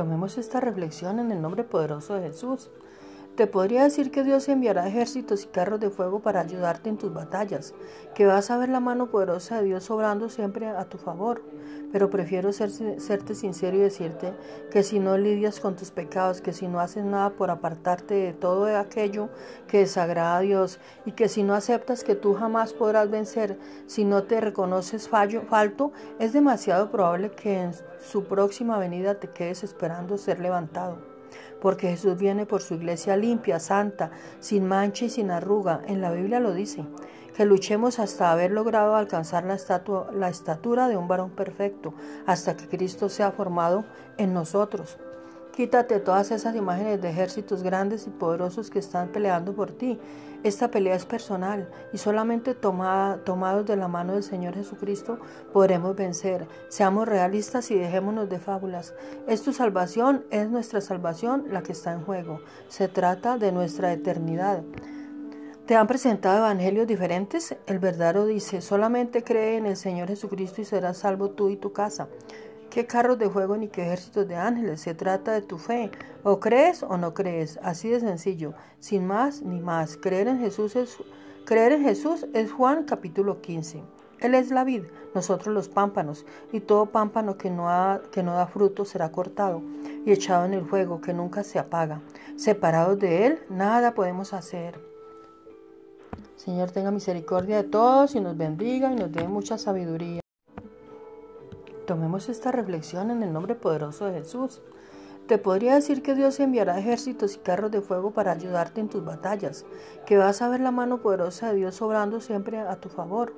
Tomemos esta reflexión en el nombre poderoso de Jesús. Te podría decir que Dios enviará ejércitos y carros de fuego para ayudarte en tus batallas, que vas a ver la mano poderosa de Dios obrando siempre a tu favor, pero prefiero serte sincero y decirte que si no lidias con tus pecados, que si no haces nada por apartarte de todo aquello que desagrada a Dios y que si no aceptas que tú jamás podrás vencer, si no te reconoces fallo, falto, es demasiado probable que en su próxima venida te quedes esperando ser levantado porque Jesús viene por su iglesia limpia, santa, sin mancha y sin arruga. En la Biblia lo dice, que luchemos hasta haber logrado alcanzar la, la estatura de un varón perfecto, hasta que Cristo sea formado en nosotros. Quítate todas esas imágenes de ejércitos grandes y poderosos que están peleando por ti. Esta pelea es personal y solamente tomados de la mano del Señor Jesucristo podremos vencer. Seamos realistas y dejémonos de fábulas. Es tu salvación, es nuestra salvación la que está en juego. Se trata de nuestra eternidad. ¿Te han presentado evangelios diferentes? El verdadero dice, solamente cree en el Señor Jesucristo y serás salvo tú y tu casa qué carros de fuego ni qué ejércitos de ángeles. Se trata de tu fe. O crees o no crees. Así de sencillo. Sin más ni más. Creer en Jesús es, creer en Jesús es Juan capítulo 15. Él es la vid, nosotros los pámpanos, y todo pámpano que no, que no da fruto será cortado y echado en el fuego que nunca se apaga. Separados de Él, nada podemos hacer. Señor, tenga misericordia de todos y nos bendiga y nos dé mucha sabiduría. Tomemos esta reflexión en el nombre poderoso de Jesús. Te podría decir que Dios enviará ejércitos y carros de fuego para ayudarte en tus batallas, que vas a ver la mano poderosa de Dios obrando siempre a tu favor,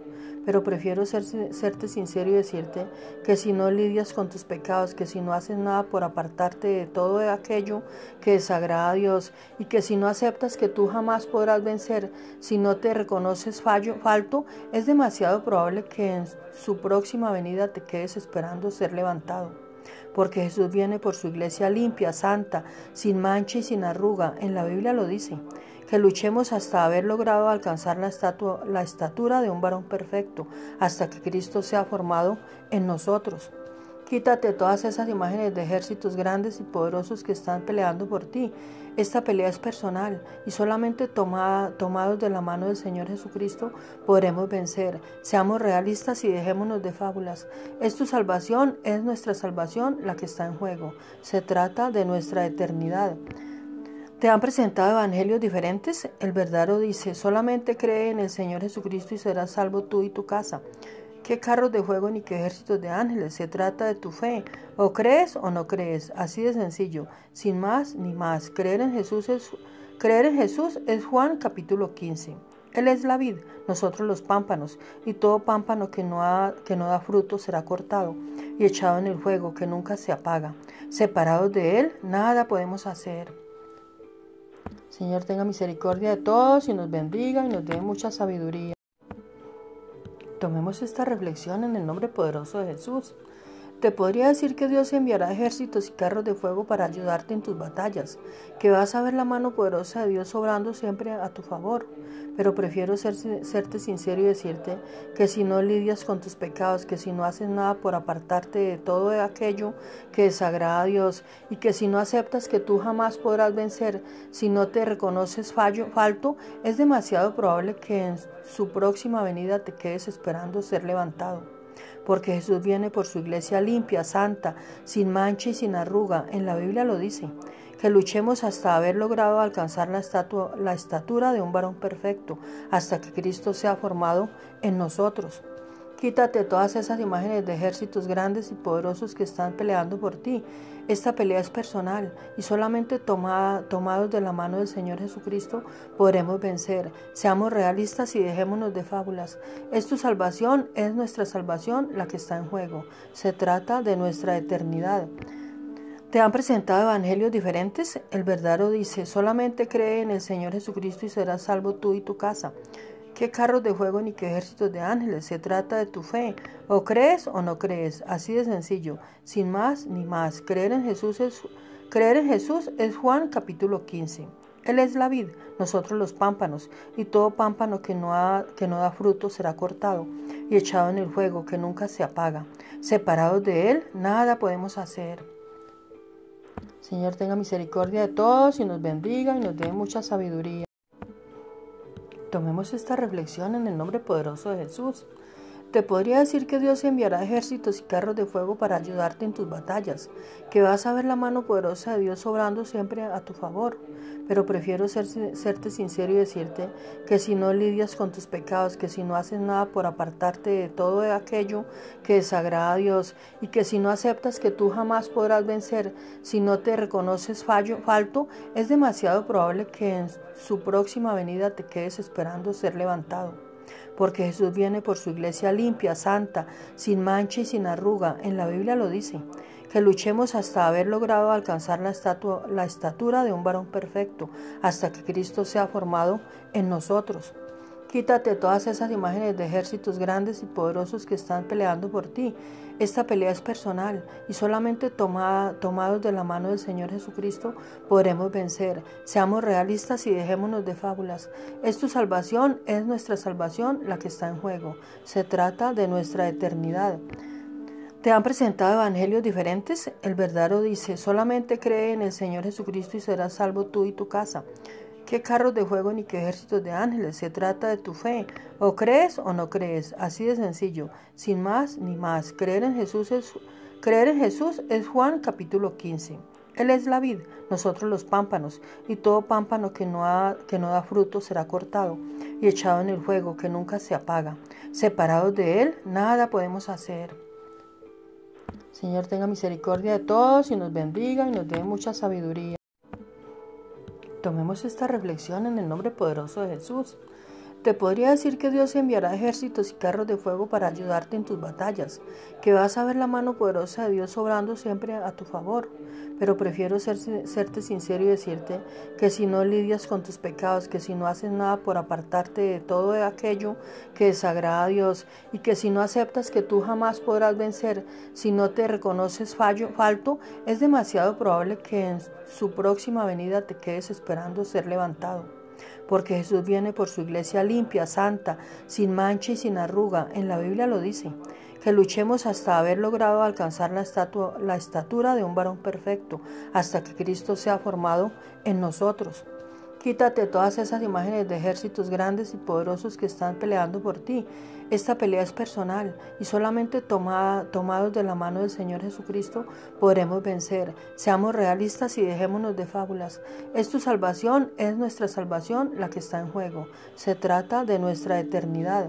pero prefiero serte sincero y decirte que si no lidias con tus pecados, que si no haces nada por apartarte de todo aquello que desagrada a Dios y que si no aceptas que tú jamás podrás vencer, si no te reconoces fallo, falto, es demasiado probable que en su próxima venida te quedes esperando ser levantado porque Jesús viene por su iglesia limpia, santa, sin mancha y sin arruga. En la Biblia lo dice, que luchemos hasta haber logrado alcanzar la, la estatura de un varón perfecto, hasta que Cristo sea formado en nosotros. Quítate todas esas imágenes de ejércitos grandes y poderosos que están peleando por ti. Esta pelea es personal y solamente tomados de la mano del Señor Jesucristo podremos vencer. Seamos realistas y dejémonos de fábulas. Es tu salvación, es nuestra salvación la que está en juego. Se trata de nuestra eternidad. ¿Te han presentado evangelios diferentes? El verdadero dice, solamente cree en el Señor Jesucristo y serás salvo tú y tu casa qué carros de fuego ni qué ejércitos de ángeles. Se trata de tu fe. O crees o no crees. Así de sencillo. Sin más ni más. Creer en Jesús es, creer en Jesús es Juan capítulo 15. Él es la vid, nosotros los pámpanos, y todo pámpano que no, que no da fruto será cortado y echado en el fuego que nunca se apaga. Separados de Él, nada podemos hacer. Señor, tenga misericordia de todos y nos bendiga y nos dé mucha sabiduría. Tomemos esta reflexión en el nombre poderoso de Jesús. Te podría decir que Dios enviará ejércitos y carros de fuego para ayudarte en tus batallas, que vas a ver la mano poderosa de Dios obrando siempre a tu favor, pero prefiero serte sincero y decirte que si no lidias con tus pecados, que si no haces nada por apartarte de todo aquello que desagrada a Dios y que si no aceptas que tú jamás podrás vencer, si no te reconoces fallo, falto, es demasiado probable que en su próxima venida te quedes esperando ser levantado porque Jesús viene por su iglesia limpia, santa, sin mancha y sin arruga. En la Biblia lo dice, que luchemos hasta haber logrado alcanzar la, la estatura de un varón perfecto, hasta que Cristo sea formado en nosotros. Quítate todas esas imágenes de ejércitos grandes y poderosos que están peleando por ti. Esta pelea es personal y solamente tomados de la mano del Señor Jesucristo podremos vencer. Seamos realistas y dejémonos de fábulas. Es tu salvación, es nuestra salvación la que está en juego. Se trata de nuestra eternidad. ¿Te han presentado evangelios diferentes? El verdadero dice, solamente cree en el Señor Jesucristo y serás salvo tú y tu casa qué carros de fuego ni qué ejércitos de ángeles. Se trata de tu fe. O crees o no crees. Así de sencillo. Sin más ni más. Creer en Jesús es, creer en Jesús es Juan capítulo 15. Él es la vid, nosotros los pámpanos, y todo pámpano que no, que no da fruto será cortado y echado en el fuego que nunca se apaga. Separados de Él, nada podemos hacer. Señor, tenga misericordia de todos y nos bendiga y nos dé mucha sabiduría. Tomemos esta reflexión en el nombre poderoso de Jesús. Te podría decir que Dios enviará ejércitos y carros de fuego para ayudarte en tus batallas, que vas a ver la mano poderosa de Dios obrando siempre a tu favor. Pero prefiero ser, serte sincero y decirte que si no lidias con tus pecados, que si no haces nada por apartarte de todo aquello que desagrada a Dios y que si no aceptas que tú jamás podrás vencer, si no te reconoces fallo, falto, es demasiado probable que en su próxima venida te quedes esperando ser levantado porque Jesús viene por su iglesia limpia, santa, sin mancha y sin arruga. En la Biblia lo dice, que luchemos hasta haber logrado alcanzar la, la estatura de un varón perfecto, hasta que Cristo sea formado en nosotros. Quítate todas esas imágenes de ejércitos grandes y poderosos que están peleando por ti. Esta pelea es personal y solamente tomados de la mano del Señor Jesucristo podremos vencer. Seamos realistas y dejémonos de fábulas. Es tu salvación, es nuestra salvación la que está en juego. Se trata de nuestra eternidad. ¿Te han presentado evangelios diferentes? El verdadero dice, solamente cree en el Señor Jesucristo y serás salvo tú y tu casa qué carros de fuego ni qué ejércitos de ángeles. Se trata de tu fe. O crees o no crees. Así de sencillo. Sin más ni más. Creer en Jesús es, creer en Jesús es Juan capítulo 15. Él es la vid, nosotros los pámpanos, y todo pámpano que no, que no da fruto será cortado y echado en el fuego que nunca se apaga. Separados de Él, nada podemos hacer. Señor, tenga misericordia de todos y nos bendiga y nos dé mucha sabiduría. Tomemos esta reflexión en el nombre poderoso de Jesús. Te podría decir que Dios enviará ejércitos y carros de fuego para ayudarte en tus batallas, que vas a ver la mano poderosa de Dios obrando siempre a tu favor. Pero prefiero ser, serte sincero y decirte que si no lidias con tus pecados, que si no haces nada por apartarte de todo aquello que desagrada a Dios y que si no aceptas que tú jamás podrás vencer, si no te reconoces fallo, falto, es demasiado probable que en su próxima venida te quedes esperando ser levantado porque Jesús viene por su iglesia limpia, santa, sin mancha y sin arruga. En la Biblia lo dice, que luchemos hasta haber logrado alcanzar la, la estatura de un varón perfecto, hasta que Cristo sea formado en nosotros. Quítate todas esas imágenes de ejércitos grandes y poderosos que están peleando por ti. Esta pelea es personal y solamente tomados de la mano del Señor Jesucristo podremos vencer. Seamos realistas y dejémonos de fábulas. Es tu salvación, es nuestra salvación la que está en juego. Se trata de nuestra eternidad.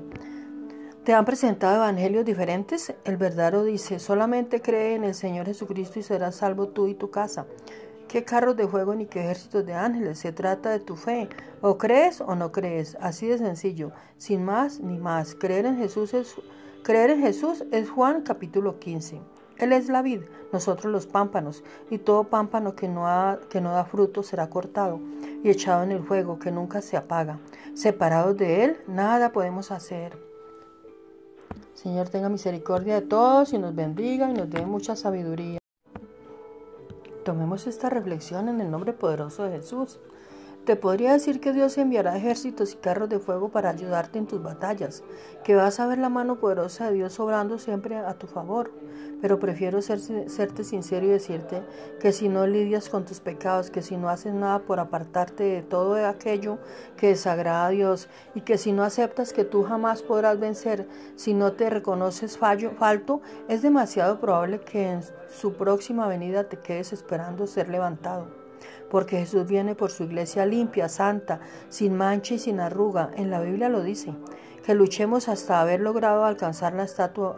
¿Te han presentado evangelios diferentes? El verdadero dice, solamente cree en el Señor Jesucristo y serás salvo tú y tu casa qué carros de fuego ni qué ejércitos de ángeles. Se trata de tu fe. O crees o no crees. Así de sencillo. Sin más ni más. Creer en Jesús es, creer en Jesús es Juan capítulo 15. Él es la vid, nosotros los pámpanos, y todo pámpano que no, que no da fruto será cortado y echado en el fuego que nunca se apaga. Separados de Él, nada podemos hacer. Señor, tenga misericordia de todos y nos bendiga y nos dé mucha sabiduría. Tomemos esta reflexión en el nombre poderoso de Jesús. Te podría decir que Dios enviará ejércitos y carros de fuego para ayudarte en tus batallas, que vas a ver la mano poderosa de Dios obrando siempre a tu favor. Pero prefiero ser, serte sincero y decirte que si no lidias con tus pecados, que si no haces nada por apartarte de todo aquello que desagrada a Dios y que si no aceptas que tú jamás podrás vencer, si no te reconoces fallo, falto, es demasiado probable que en su próxima venida te quedes esperando ser levantado porque Jesús viene por su iglesia limpia, santa, sin mancha y sin arruga. En la Biblia lo dice, que luchemos hasta haber logrado alcanzar la,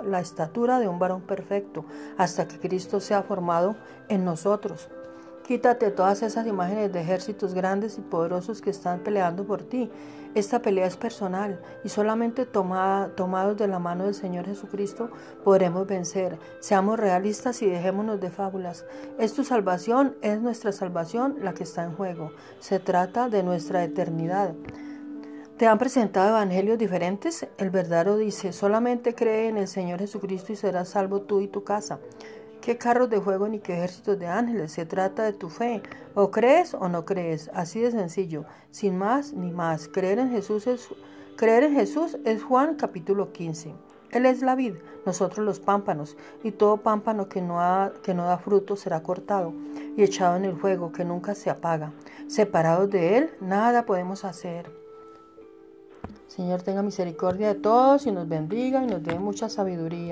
la estatura de un varón perfecto, hasta que Cristo sea formado en nosotros. Quítate todas esas imágenes de ejércitos grandes y poderosos que están peleando por ti. Esta pelea es personal y solamente tomados de la mano del Señor Jesucristo podremos vencer. Seamos realistas y dejémonos de fábulas. Es tu salvación, es nuestra salvación la que está en juego. Se trata de nuestra eternidad. ¿Te han presentado evangelios diferentes? El verdadero dice, solamente cree en el Señor Jesucristo y serás salvo tú y tu casa qué carros de fuego ni qué ejércitos de ángeles. Se trata de tu fe. O crees o no crees. Así de sencillo. Sin más ni más. Creer en Jesús es, creer en Jesús es Juan capítulo 15. Él es la vid, nosotros los pámpanos, y todo pámpano que no, que no da fruto será cortado y echado en el fuego que nunca se apaga. Separados de Él, nada podemos hacer. Señor, tenga misericordia de todos y nos bendiga y nos dé mucha sabiduría.